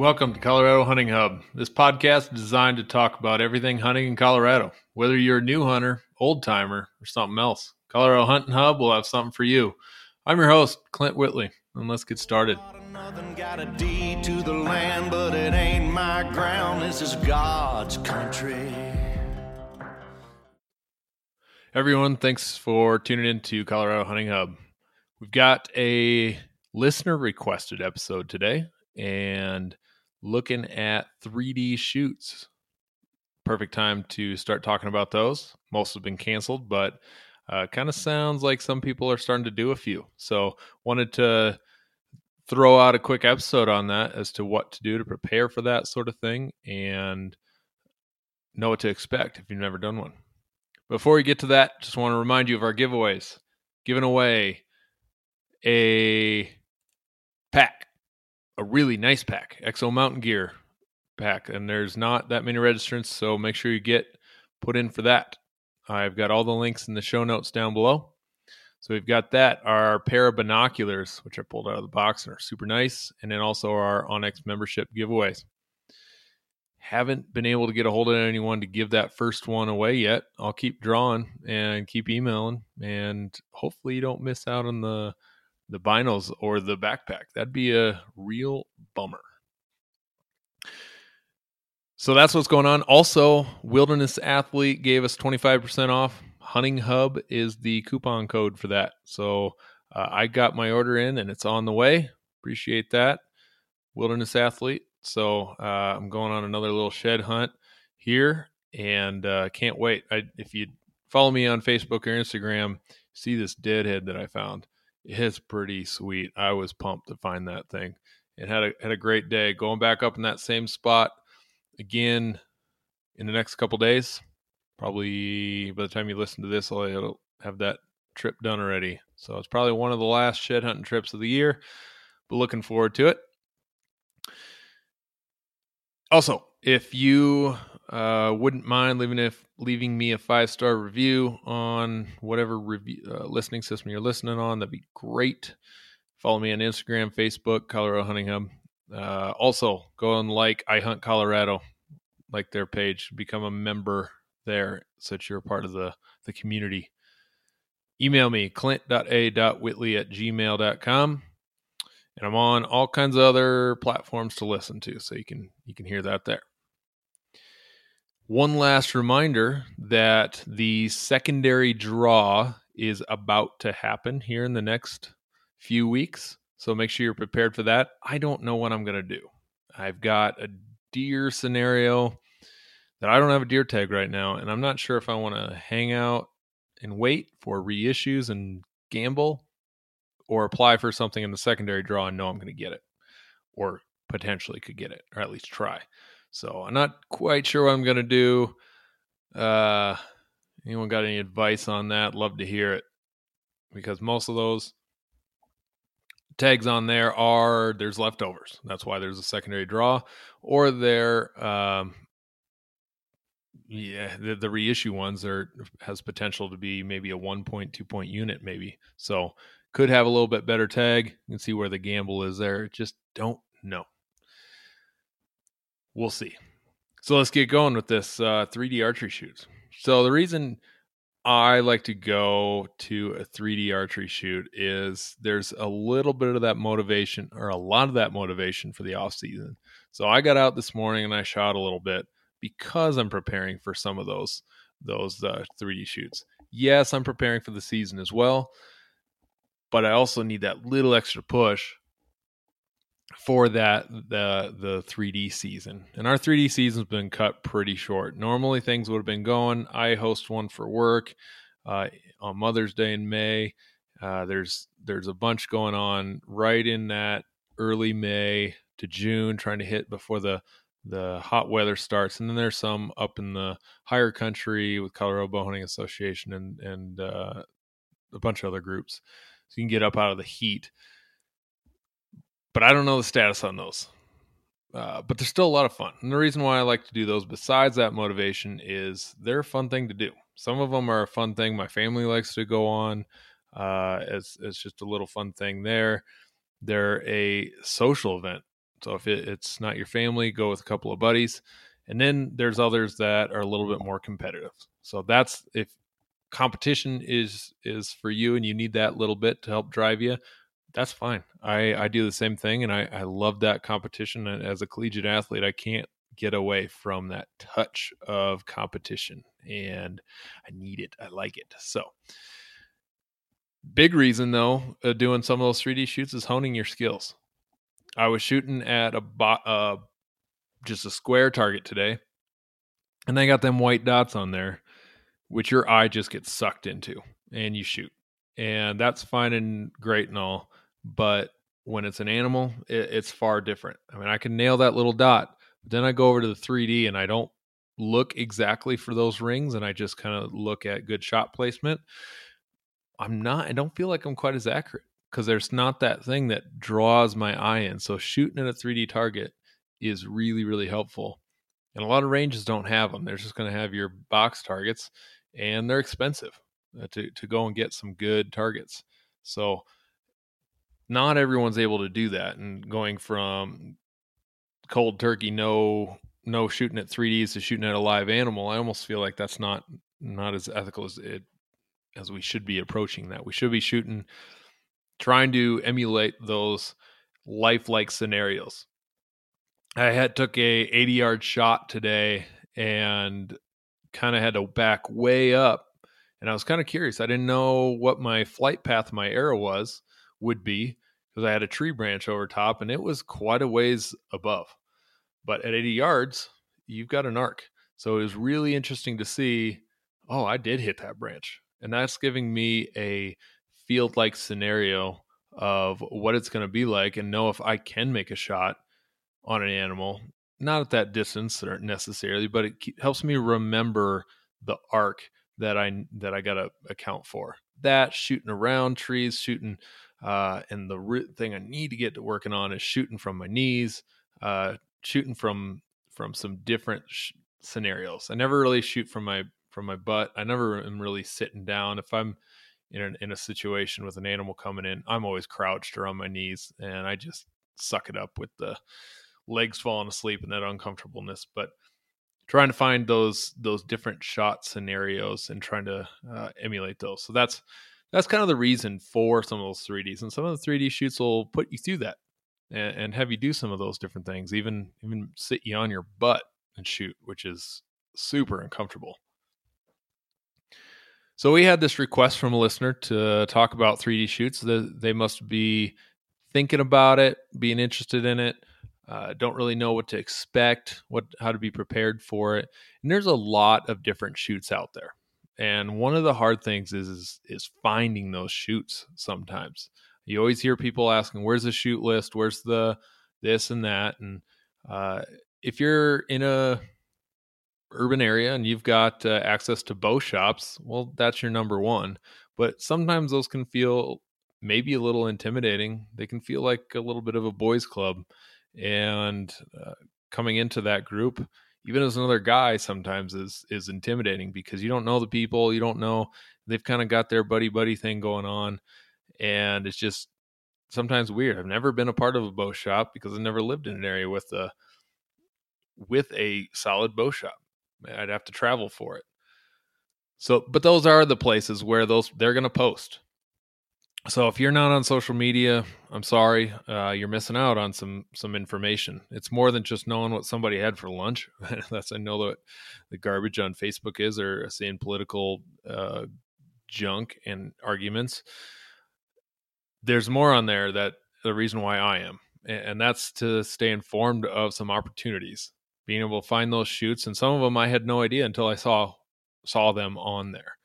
Welcome to Colorado Hunting Hub. This podcast is designed to talk about everything hunting in Colorado, whether you're a new hunter, old timer, or something else. Colorado Hunting Hub will have something for you. I'm your host, Clint Whitley, and let's get started. Nothing got a deed to the land, but it ain't my ground. This is God's country. Everyone, thanks for tuning in to Colorado Hunting Hub. We've got a listener requested episode today and looking at 3D shoots. Perfect time to start talking about those. Most have been canceled, but uh, kind of sounds like some people are starting to do a few. So, wanted to throw out a quick episode on that as to what to do to prepare for that sort of thing and know what to expect if you've never done one. Before we get to that, just want to remind you of our giveaways. Giving away a pack, a really nice pack, Exo Mountain Gear pack, and there's not that many registrants, so make sure you get put in for that. I've got all the links in the show notes down below. So we've got that, our pair of binoculars, which are pulled out of the box and are super nice, and then also our onX membership giveaways. Haven't been able to get a hold of anyone to give that first one away yet. I'll keep drawing and keep emailing, and hopefully you don't miss out on the the binos or the backpack. That'd be a real bummer. So that's what's going on. Also, Wilderness Athlete gave us 25% off. Hunting Hub is the coupon code for that. So uh, I got my order in and it's on the way. Appreciate that. Wilderness Athlete. So uh, I'm going on another little shed hunt here and uh, can't wait. I, if you follow me on Facebook or Instagram, see this deadhead that I found. It's pretty sweet. I was pumped to find that thing. It had a had a great day. Going back up in that same spot again in the next couple days. Probably by the time you listen to this, I'll have that trip done already. So it's probably one of the last shed hunting trips of the year, but looking forward to it. Also, if you uh, wouldn't mind leaving if leaving me a five star review on whatever review uh, listening system you're listening on, that'd be great. Follow me on Instagram, Facebook, Colorado Hunting Hub. Uh, also, go and like I Hunt Colorado, like their page, become a member there so that you're part of the, the community. Email me, clint.a.whitley at gmail.com. And I'm on all kinds of other platforms to listen to, so you can you can hear that there. One last reminder that the secondary draw is about to happen here in the next few weeks. So make sure you're prepared for that. I don't know what I'm going to do. I've got a deer scenario that I don't have a deer tag right now, and I'm not sure if I want to hang out and wait for reissues and gamble or apply for something in the secondary draw and know I'm going to get it or potentially could get it or at least try. So I'm not quite sure what I'm going to do. Uh, anyone got any advice on that? Love to hear it because most of those tags on there are there's leftovers. That's why there's a secondary draw, or there, um, yeah, the, the reissue ones are has potential to be maybe a one point, two point unit, maybe. So could have a little bit better tag. You can see where the gamble is there. Just don't know. We'll see. So let's get going with this uh, 3D archery shoots. So the reason I like to go to a 3D archery shoot is there's a little bit of that motivation or a lot of that motivation for the off season. So I got out this morning and I shot a little bit because I'm preparing for some of those those uh, 3D shoots. Yes, I'm preparing for the season as well, but I also need that little extra push for that the the 3D season. And our 3D season's been cut pretty short. Normally things would have been going. I host one for work uh, on Mother's Day in May. Uh, there's there's a bunch going on right in that early May to June, trying to hit before the the hot weather starts. And then there's some up in the higher country with Colorado Bowhunting Association and and uh, a bunch of other groups. So you can get up out of the heat but I don't know the status on those. Uh, but they're still a lot of fun. And the reason why I like to do those, besides that motivation, is they're a fun thing to do. Some of them are a fun thing my family likes to go on. Uh, as it's just a little fun thing there. They're a social event. So if it, it's not your family, go with a couple of buddies. And then there's others that are a little bit more competitive. So that's if competition is is for you and you need that little bit to help drive you, that's fine. I I do the same thing and I I love that competition and as a collegiate athlete, I can't get away from that touch of competition and I need it. I like it. So big reason though uh, doing some of those 3D shoots is honing your skills. I was shooting at a bo- uh, just a square target today, and I got them white dots on there, which your eye just gets sucked into, and you shoot, and that's fine and great and all, but when it's an animal, it, it's far different. I mean, I can nail that little dot, but then I go over to the 3D and I don't look exactly for those rings, and I just kind of look at good shot placement. I'm not. I don't feel like I'm quite as accurate because there's not that thing that draws my eye in. So shooting at a 3D target is really, really helpful. And a lot of ranges don't have them. They're just going to have your box targets, and they're expensive uh, to to go and get some good targets. So not everyone's able to do that. And going from cold turkey, no no shooting at 3Ds to shooting at a live animal, I almost feel like that's not not as ethical as it as we should be approaching that. We should be shooting trying to emulate those lifelike scenarios. I had took a 80 yard shot today and kind of had to back way up and I was kind of curious. I didn't know what my flight path my arrow was would be because I had a tree branch over top and it was quite a ways above. But at 80 yards, you've got an arc. So it was really interesting to see, oh, I did hit that branch. And that's giving me a field like scenario of what it's going to be like and know if I can make a shot on an animal, not at that distance necessarily, but it helps me remember the arc that I that I got to account for. That shooting around trees, shooting, uh, and the re- thing I need to get to working on is shooting from my knees, uh, shooting from from some different sh- scenarios. I never really shoot from my from my butt. I never am really sitting down. If I'm in a, in a situation with an animal coming in, I'm always crouched or on my knees, and I just suck it up with the legs falling asleep and that uncomfortableness. But trying to find those those different shot scenarios and trying to uh, emulate those. So that's that's kind of the reason for some of those 3ds, and some of the 3D shoots will put you through that and, and have you do some of those different things, even even sit you on your butt and shoot, which is super uncomfortable. So we had this request from a listener to talk about 3D shoots. They must be thinking about it, being interested in it, uh, don't really know what to expect, what how to be prepared for it. And there's a lot of different shoots out there. And one of the hard things is is, is finding those shoots sometimes. You always hear people asking, "Where's the shoot list? Where's the this and that?" And uh, if you're in a urban area and you've got uh, access to bow shops, well, that's your number one. But sometimes those can feel maybe a little intimidating. They can feel like a little bit of a boys' club. And uh, coming into that group, even as another guy, sometimes is is intimidating because you don't know the people, you don't know they've kind of got their buddy buddy thing going on, and it's just sometimes weird. I've never been a part of a bow shop because I've never lived in an area with a with a solid bow shop. I'd have to travel for it. So, but those are the places where those they're going to post. So if you're not on social media, I'm sorry, uh, you're missing out on some some information. It's more than just knowing what somebody had for lunch. That's I know what the garbage on Facebook is, or seeing political uh, junk and arguments. There's more on there that the reason why I am, and that's to stay informed of some opportunities being able to find those shoots and some of them i had no idea until i saw saw them on there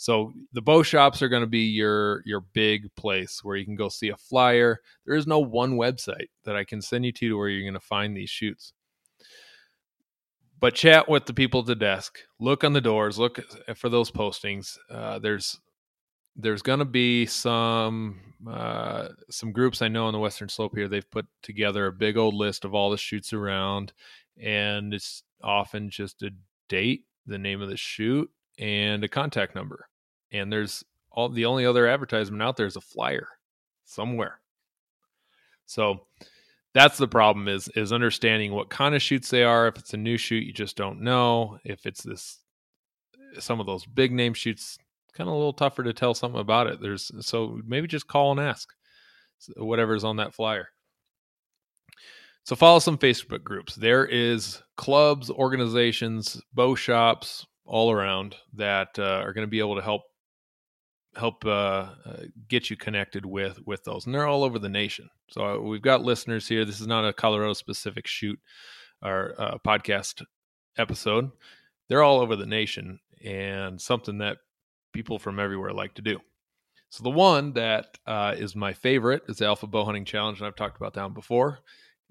so the bow shops are going to be your your big place where you can go see a flyer. There is no one website that i can send you to where you're going to find these shoots. But chat with the people at the desk. Look on the doors. Look for those postings. Uh, there's there's going to be some uh, some groups I know on the Western Slope here. They've put together a big old list of all the shoots around, and it's often just a date, the name of the shoot, and a contact number. And there's all the only other advertisement out there is a flyer somewhere. So that's the problem is is understanding what kind of shoots they are. If it's a new shoot, you just don't know. If it's this some of those big name shoots, kind of a little tougher to tell something about it. There's so maybe just call and ask whatever's on that flyer. So follow some Facebook groups. There is clubs, organizations, bow shops all around that uh, are going to be able to help help uh, uh, get you connected with with those, and they're all over the nation. So uh, we've got listeners here. This is not a Colorado specific shoot or uh, podcast episode. They're all over the nation, and something that people from everywhere like to do. So the one that uh, is my favorite is the Alpha Bow Hunting Challenge, and I've talked about that before.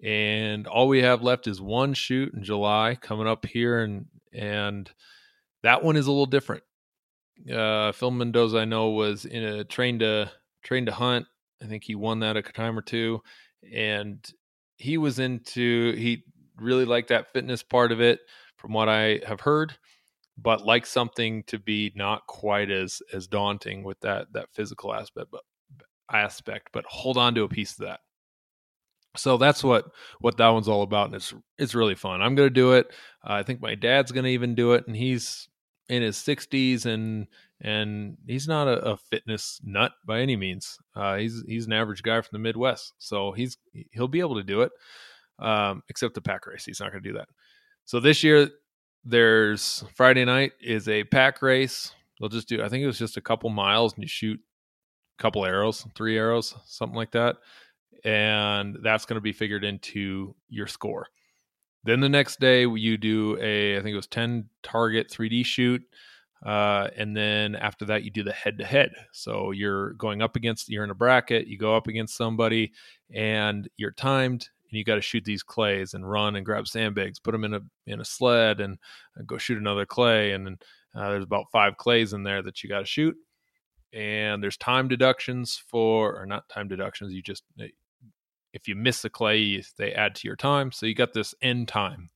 And all we have left is one shoot in July coming up here, and and that one is a little different. Uh, Phil Mendoza, I know, was in a train to train to hunt. I think he won that a time or two, and he was into he really liked that fitness part of it, from what I have heard but like something to be not quite as as daunting with that that physical aspect but aspect but hold on to a piece of that. So that's what what that one's all about and it's it's really fun. I'm gonna do it. Uh, i think my dad's gonna even do it and he's in his 60s and and he's not a, a fitness nut by any means uh, he's he's an average guy from the midwest so he's he'll be able to do it um, except the pack race he's not gonna do that so this year there's Friday night is a pack race. They'll just do I think it was just a couple miles and you shoot a couple arrows, three arrows, something like that. And that's going to be figured into your score. Then the next day you do a I think it was 10 target 3D shoot. Uh, and then after that you do the head to head. So you're going up against you're in a bracket, you go up against somebody and you're timed and you got to shoot these clays and run and grab sandbags, put them in a in a sled, and, and go shoot another clay. And then uh, there's about five clays in there that you got to shoot. And there's time deductions for, or not time deductions. You just if you miss the clay, they add to your time. So you got this end time,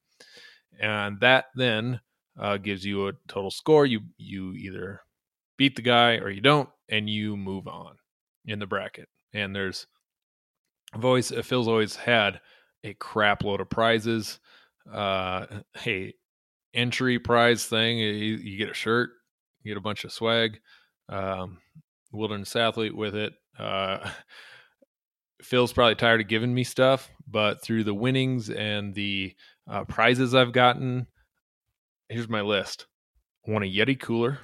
and that then uh, gives you a total score. You you either beat the guy or you don't, and you move on in the bracket. And there's I've always uh, Phil's always had a crap load of prizes. Uh, a entry prize thing. You, you, get a shirt, you get a bunch of swag. Um, wilderness athlete with it. Uh, Phil's probably tired of giving me stuff, but through the winnings and the uh, prizes I've gotten, here's my list. I won a Yeti cooler.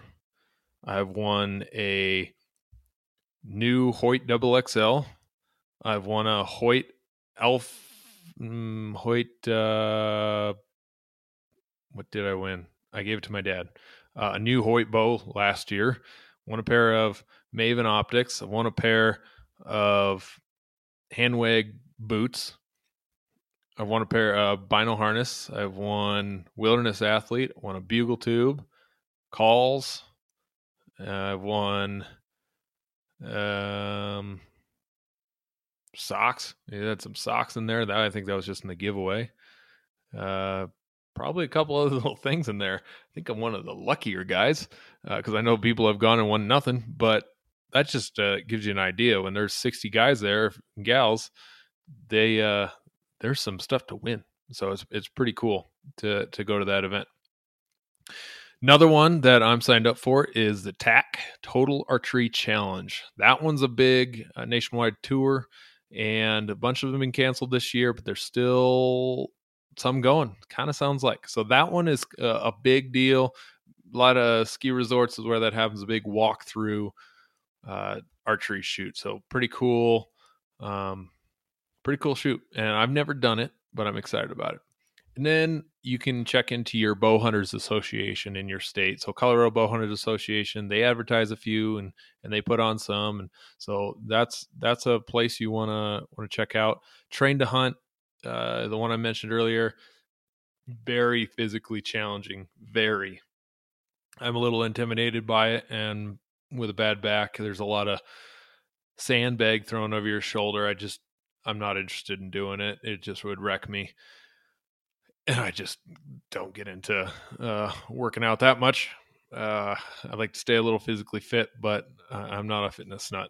I've won a new Hoyt Double XL I've won a Hoyt Elf mm, Hoyt. Uh, what did I win? I gave it to my dad. Uh, a new Hoyt bow last year. Won a pair of Maven optics. I won a pair of Hanwag boots. I've won a pair of Bino harness. I've won Wilderness Athlete. Won a bugle tube, calls. I've won um, socks. You had some socks in there. That I think that was just in the giveaway. Uh, probably a couple other little things in there. I think I'm one of the luckier guys because uh, I know people have gone and won nothing, but that just uh, gives you an idea. When there's 60 guys there, gals, they uh, there's some stuff to win. So it's it's pretty cool to to go to that event. Another one that I'm signed up for is the TAC Total Archery Challenge. That one's a big uh, nationwide tour and a bunch of them been canceled this year, but there's still some going. Kind of sounds like so that one is a, a, big deal. A lot of ski resorts is where that happens. A big walkthrough uh, archery shoot. So pretty cool. Um, pretty cool shoot, and I've never done it, but I'm excited about it. And then you can check into your bow hunters association in your state. So Colorado Bow Hunters Association, they advertise a few and and they put on some, and so that's that's a place you want to want to check out. Train to Hunt, uh, the one I mentioned earlier, very physically challenging. Very, I'm a little intimidated by it, and with a bad back, there's a lot of sandbag thrown over your shoulder. I just I'm not interested in doing it. It just would wreck me and I just don't get into uh, working out that much. Uh, I like to stay a little physically fit, but I'm not a fitness nut.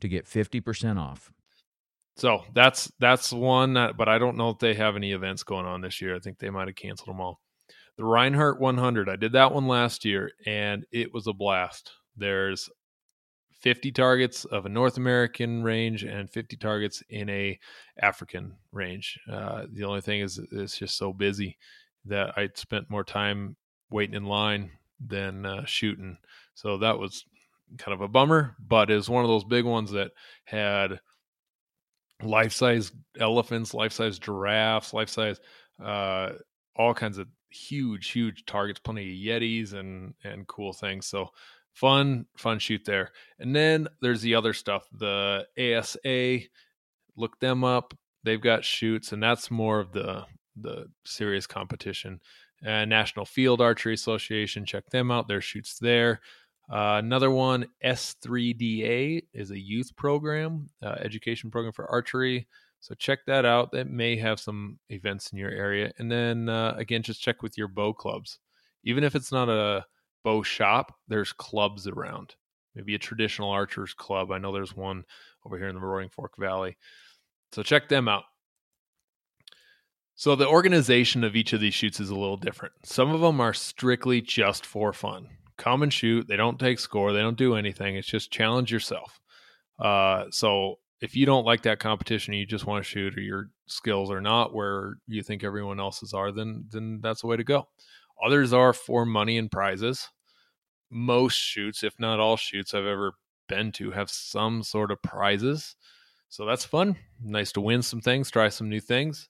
to get 50% off. So that's that's one that, but I don't know if they have any events going on this year. I think they might have canceled them all. The Rinehart 100, I did that one last year and it was a blast. There's 50 targets of a North American range and 50 targets in a African range. Uh, the only thing is it's just so busy that I spent more time waiting in line than uh, shooting. So that was kind of a bummer, but was one of those big ones that had life size elephants, life size giraffes, life size, uh, all kinds of huge, huge targets, plenty of Yetis and, and cool things. So fun, fun shoot there. And then there's the other stuff, the ASA, look them up. They've got shoots and that's more of the, the serious competition. Uh, National Field Archery Association, check them out. Their shoots there. Uh, another one, S3DA, is a youth program, uh, education program for archery. So check that out. That may have some events in your area. And then uh, again, just check with your bow clubs. Even if it's not a bow shop, there's clubs around. Maybe a traditional archers club. I know there's one over here in the Roaring Fork Valley. So check them out. So the organization of each of these shoots is a little different. Some of them are strictly just for fun come and shoot. They don't take score. They don't do anything. It's just challenge yourself. Uh, so if you don't like that competition, you just want to shoot, or your skills are not where you think everyone else's are, then then that's the way to go. Others are for money and prizes. Most shoots, if not all shoots I've ever been to, have some sort of prizes. So that's fun. Nice to win some things, try some new things,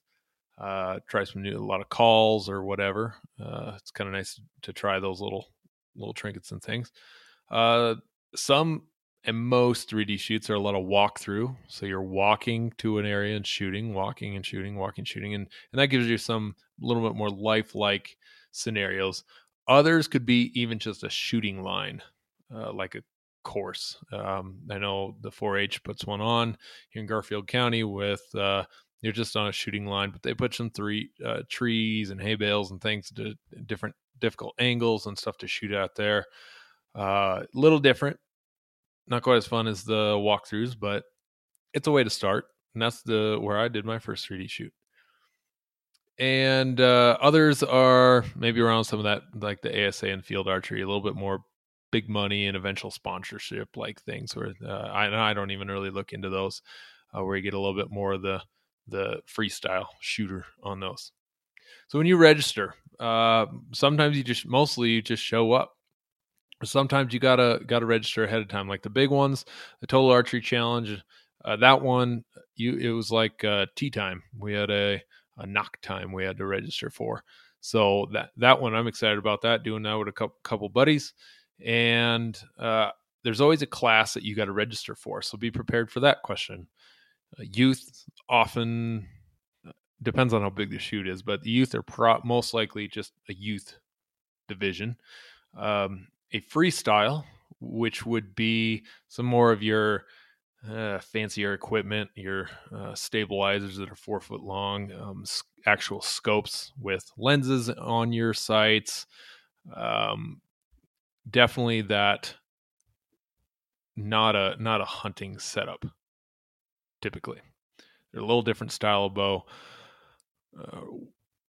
uh, try some new a lot of calls or whatever. Uh, it's kind of nice to try those little little trinkets and things. Uh, some and most 3D shoots are a lot of walkthrough. So you're walking to an area and shooting, walking and shooting, walking, shooting, and and that gives you some little bit more lifelike scenarios. Others could be even just a shooting line, uh, like a course. Um, I know the 4-H puts one on here in Garfield County with uh, you're just on a shooting line, but they put some three uh, trees and hay bales and things to different difficult angles and stuff to shoot out there. A uh, little different, not quite as fun as the walkthroughs, but it's a way to start. And that's the where I did my first 3D shoot. And uh, others are maybe around some of that, like the ASA and field archery, a little bit more big money and eventual sponsorship like things. Where uh, I, I don't even really look into those, uh, where you get a little bit more of the the freestyle shooter on those. So when you register, uh, sometimes you just mostly you just show up. Sometimes you gotta gotta register ahead of time. Like the big ones, the Total Archery Challenge, uh, that one you it was like uh, tee time. We had a a knock time we had to register for. So that that one I'm excited about that. Doing that with a couple couple buddies, and uh, there's always a class that you got to register for. So be prepared for that question. Uh, youth often depends on how big the shoot is, but the youth are pro- most likely just a youth division. Um, a freestyle, which would be some more of your uh, fancier equipment, your uh, stabilizers that are four foot long, um, actual scopes with lenses on your sights. Um, definitely that not a not a hunting setup typically they're a little different style of bow uh,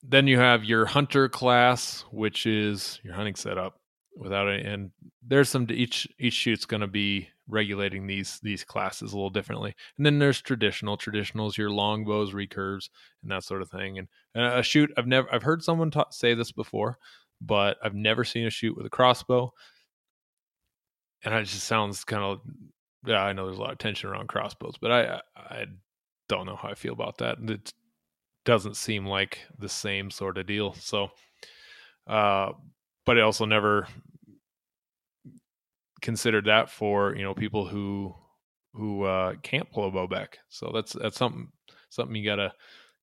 then you have your hunter class, which is your hunting setup without it. And there's some each each shoot's going to be regulating these these classes a little differently. And then there's traditional. Traditionals, your long bows, recurves, and that sort of thing. And, and a shoot, I've never I've heard someone ta- say this before, but I've never seen a shoot with a crossbow. And it just sounds kind of yeah. I know there's a lot of tension around crossbows, but I I don't know how I feel about that. It doesn't seem like the same sort of deal. So, uh, but I also never considered that for you know people who who uh, can't pull a bow back. So that's that's something something you gotta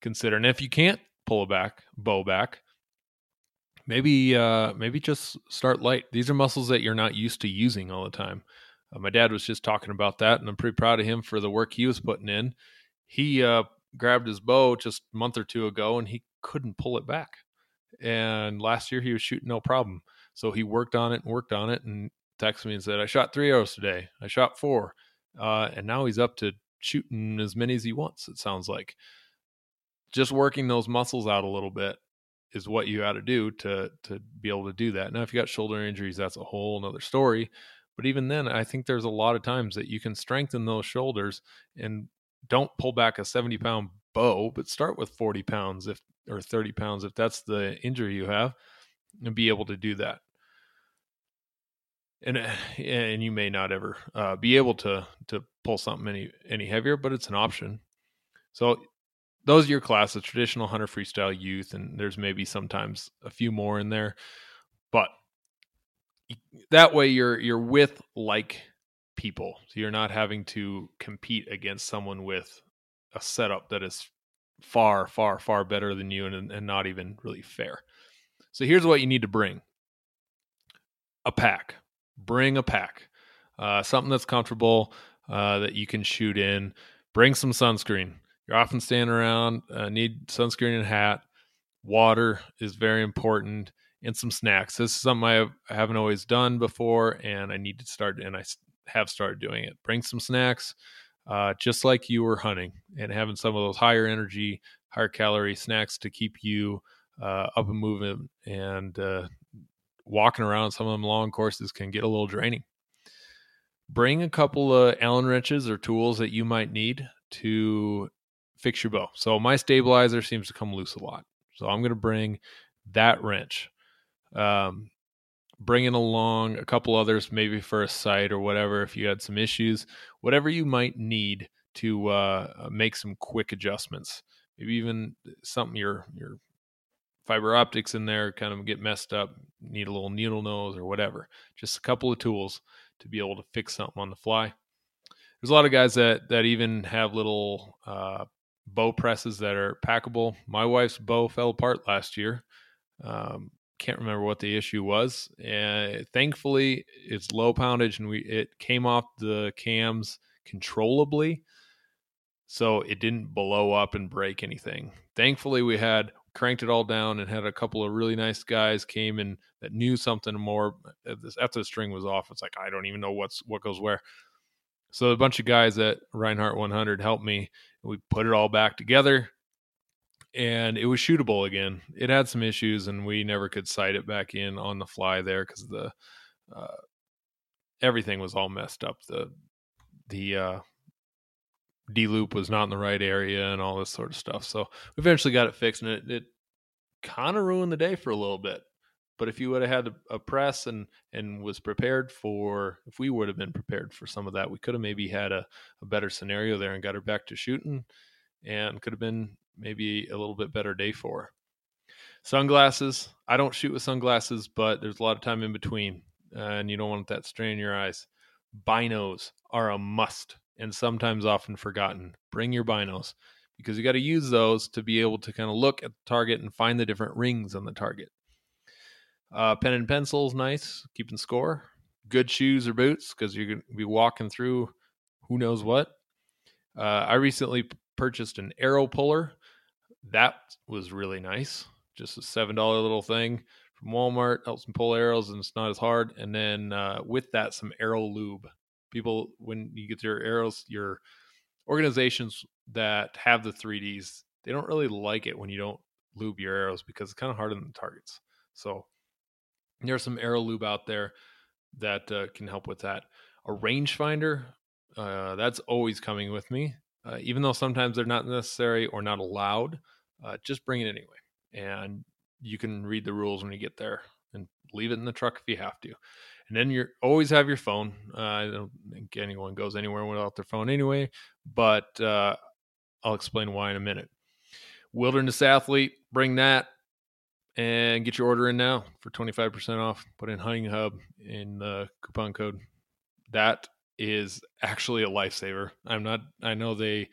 consider. And if you can't pull a back bow back, maybe uh, maybe just start light. These are muscles that you're not used to using all the time. Uh, my dad was just talking about that, and I'm pretty proud of him for the work he was putting in. He uh, grabbed his bow just a month or two ago, and he couldn't pull it back. And last year he was shooting no problem. So he worked on it and worked on it, and texted me and said, I shot three arrows today. I shot four. Uh, and now he's up to shooting as many as he wants, it sounds like. Just working those muscles out a little bit is what you got to do to to be able to do that. Now, if you got shoulder injuries, that's a whole another story. But even then, I think there's a lot of times that you can strengthen those shoulders and don't pull back a 70 pound bow, but start with 40 pounds if or 30 pounds if that's the injury you have, and be able to do that and and you may not ever uh, be able to to pull something any any heavier, but it's an option. So those are your classes: traditional hunter, freestyle, youth, and there's maybe sometimes a few more in there, but that way you're you're with like people, so you're not having to compete against someone with a setup that is far, far, far better than you, and and not even really fair. So here's what you need to bring: a pack bring a pack, uh, something that's comfortable uh, that you can shoot in. Bring some sunscreen. You're often standing around, uh, need sunscreen and hat. Water is very important, and some snacks. This is something I, have, I haven't always done before, and I need to start, and I have started doing it. Bring some snacks, uh, just like you were hunting, and having some of those higher energy, higher calorie snacks to keep you uh, up and moving and uh, walking around some of them long courses can get a little draining. Bring a couple of Allen wrenches or tools that you might need to fix your bow. So my stabilizer seems to come loose a lot. So I'm going to bring that wrench. Um, bringing along a couple others, maybe for a sight or whatever, if you had some issues, whatever you might need to uh, make some quick adjustments. Maybe even something your your fiber optics in there kind of get messed up, need a little needle nose or whatever. Just a couple of tools to be able to fix something on the fly. There's a lot of guys that that even have little uh, bow presses that are packable. My wife's bow fell apart last year. Um, can't remember what the issue was, and thankfully it's low poundage and we it came off the cams controllably, so it didn't blow up and break anything. Thankfully, we had cranked it all down and had a couple of really nice guys came in that knew something more. Eh, after the string was off, it's like I don't even know what's what goes where. So a bunch of guys at Rinehart 100 helped me. We put it all back together, and it was shootable again. It had some issues, and we never could sight it back in on the fly there because the uh, everything was all messed up. The the uh, D loop was not in the right area and all this sort of stuff. So we eventually got it fixed, and it, it kind of ruined the day for a little bit. But if you would have had a press and and was prepared for, if we would have been prepared for some of that, we could have maybe had a, a better scenario there and got her back to shooting, and could have been maybe a little bit better day for. Sunglasses. I don't shoot with sunglasses, but there's a lot of time in between, uh, and you don't want that strain in your eyes. Binos are a must and sometimes often forgotten. Bring your binos because you got to use those to be able to kind of look at the target and find the different rings on the target. Uh, pen and pencil is nice, keeping score. Good shoes or boots because you're going to be walking through who knows what. Uh, I recently purchased an arrow puller. That was really nice. Just a $7 little thing from Walmart. Helps me pull arrows and it's not as hard. And then uh, with that, some arrow lube people when you get your arrows your organizations that have the 3ds they don't really like it when you don't lube your arrows because it's kind of harder than the targets so there's some arrow lube out there that uh, can help with that A rangefinder, uh, that's always coming with me, uh, even though sometimes they're not necessary or not allowed. Uh, just bring it anyway, and you can read the rules when you get there and leave it in the truck if you have to. And then you always have your phone. Uh, I don't think anyone goes anywhere without their phone anyway, but uh, I'll explain why in a minute. Wilderness athlete, bring that and get your order in now for 25% off. Put in Hunting Hub in the coupon code. That is actually a lifesaver. I'm not, I know they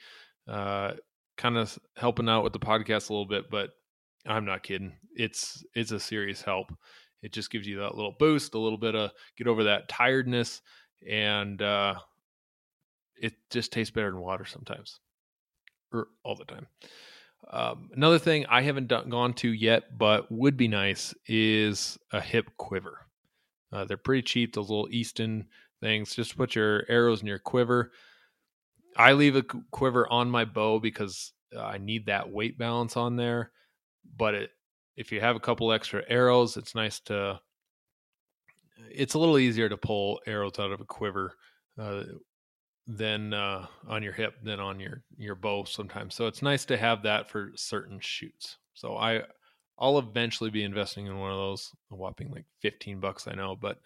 uh, kind of helping out with the podcast a little bit, but I'm not kidding. It's, it's a serious help. It just gives you that little boost, a little bit of get over that tiredness, and uh, it just tastes better than water sometimes, or all the time. Um, another thing I haven't done, gone to yet, but would be nice, is a hip quiver. Uh, they're pretty cheap, those little Easton things. Just put your arrows in your quiver. I leave a quiver on my bow because uh, I need that weight balance on there. But it, if you have a couple extra arrows, it's nice to. It's a little easier to pull arrows out of a quiver uh, than uh, on your hip than on your your bow sometimes. So it's nice to have that for certain shoots. So I I'll eventually be investing in one of those, a whopping like 15 bucks I know, but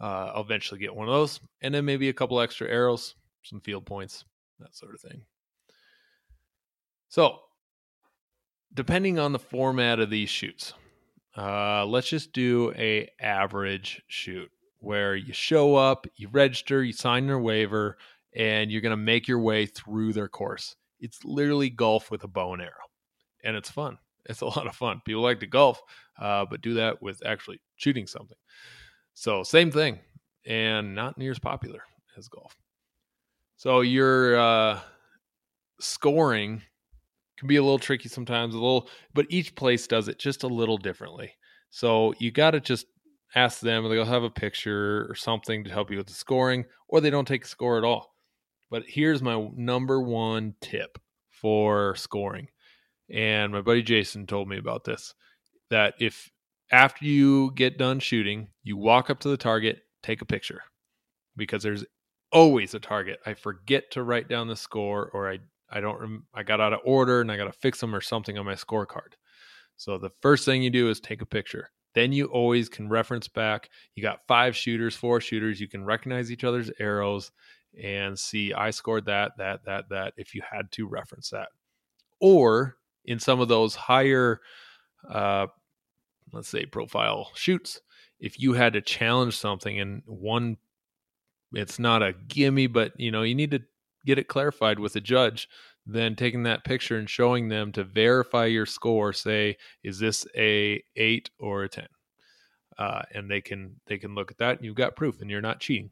uh, I'll eventually get one of those and then maybe a couple extra arrows, some field points, that sort of thing. So, depending on the format of these shoots, uh, let's just do a average shoot where you show up, you register, you sign your waiver, and you're going to make your way through their course. It's literally golf with a bow and arrow, and it's fun. It's a lot of fun. People like to golf, uh, but do that with actually shooting something. So, same thing, and not near as popular as golf. So, your uh, scoring can be a little tricky sometimes, a little, but each place does it just a little differently. So, you got to just ask them, they'll have a picture or something to help you with the scoring, or they don't take a score at all. But here's my number one tip for scoring. And my buddy Jason told me about this that if after you get done shooting, you walk up to the target, take a picture because there's always a target. I forget to write down the score or I I don't rem- I got out of order and I got to fix them or something on my scorecard. So the first thing you do is take a picture. Then you always can reference back. You got five shooters, four shooters. You can recognize each other's arrows and see I scored that, that, that, that, if you had to reference that. Or in some of those higher, uh, let's say, profile shoots, if you had to challenge something and one, it's not a gimme, but you know, you need to get it clarified with a judge, then taking that picture and showing them to verify your score, say, is this a eight or a 10? Uh, and they can they can look at that and you've got proof and you're not cheating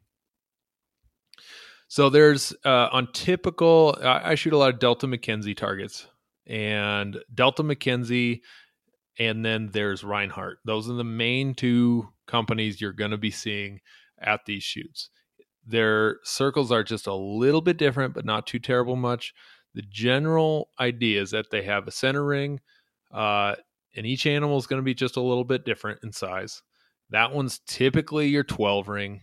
so there's uh, on typical, I, I shoot a lot of Delta McKenzie targets, and Delta McKenzie, and then there's Rinehart. Those are the main two companies you're going to be seeing at these shoots. Their circles are just a little bit different, but not too terrible much. The general idea is that they have a center ring, uh, and each animal is going to be just a little bit different in size. That one's typically your 12 ring.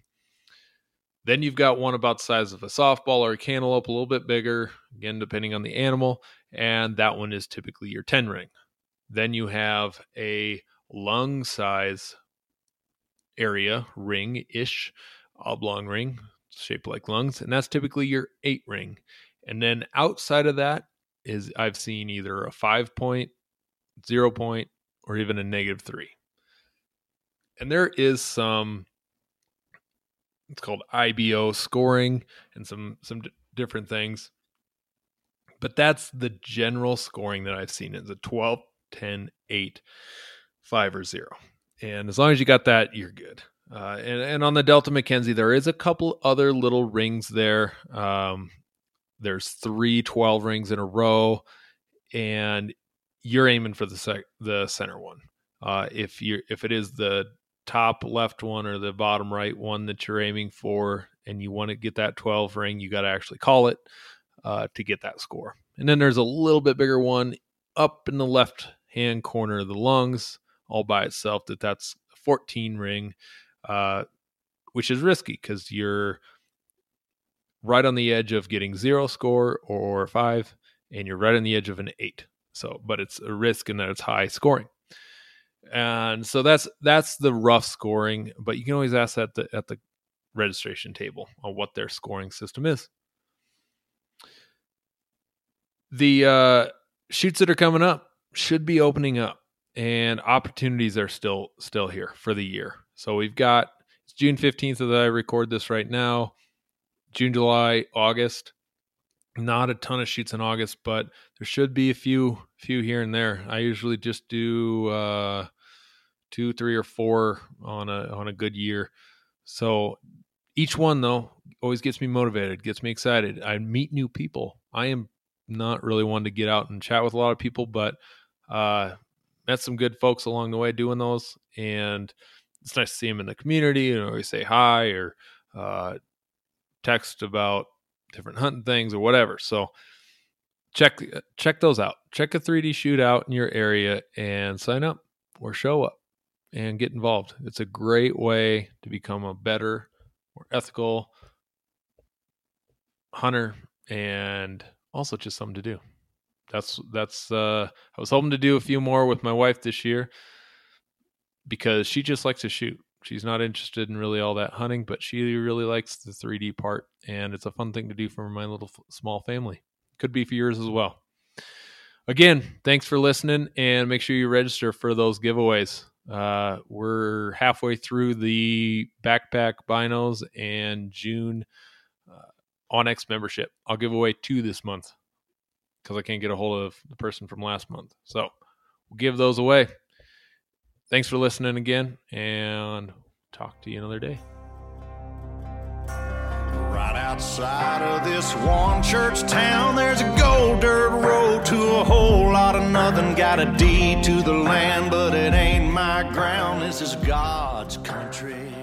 Then you've got one about the size of a softball or a cantaloupe, a little bit bigger, again, depending on the animal. And that one is typically your 10 ring. Then you have a lung size area, ring ish, oblong ring, shaped like lungs. And that's typically your eight ring. And then outside of that is I've seen either a five point, zero point, or even a negative three. And there is some it's called IBO scoring and some some d- different things. But that's the general scoring that I've seen is a 12, 10, 8, 5 or 0. And as long as you got that, you're good. Uh, and, and on the Delta McKenzie, there is a couple other little rings there. Um, there's three 12 rings in a row, and you're aiming for the sec- the center one. Uh, if you if it is the top left one or the bottom right one that you're aiming for and you want to get that 12 ring, you got to actually call it uh, to get that score. And then there's a little bit bigger one up in the left hand corner of the lungs, all by itself. That that's 14 ring, uh, which is risky because you're right on the edge of getting zero score or five, and you're right on the edge of an eight. So, but it's a risk in that it's high scoring. And so that's that's the rough scoring, but you can always ask that the, at the registration table on what their scoring system is. The uh, shoots that are coming up should be opening up, and opportunities are still still here for the year. So we've got it's June fifteenth that I record this right now. June, July, August. Not a ton of shoots in August, but there should be a few few here and there. I usually just do uh, two, three, or four on a on a good year. So each one though always gets me motivated, gets me excited. I meet new people. I am not really one to get out and chat with a lot of people, but uh, met some good folks along the way doing those, and it's nice to see them in the community and always say hi or uh, text about different hunting things or whatever. So check check those out. Check a 3D shootout in your area and sign up or show up and get involved. It's a great way to become a better, more ethical hunter and also just something to do. That's that's uh I was hoping to do a few more with my wife this year because she just likes to shoot. She's not interested in really all that hunting, but she really likes the 3D part and it's a fun thing to do for my little small family. Could be for yours as well. Again, thanks for listening and make sure you register for those giveaways. Uh, we're halfway through the backpack binos and June uh, onX membership. I'll give away two this month because I can't get a hold of the person from last month. So we'll give those away. Thanks for listening again, and talk to you another day. Right outside of this one church town, there's a gold dirt road to a whole lot of nothing. Got a deed to the land, but it ain't my ground. This is God's country.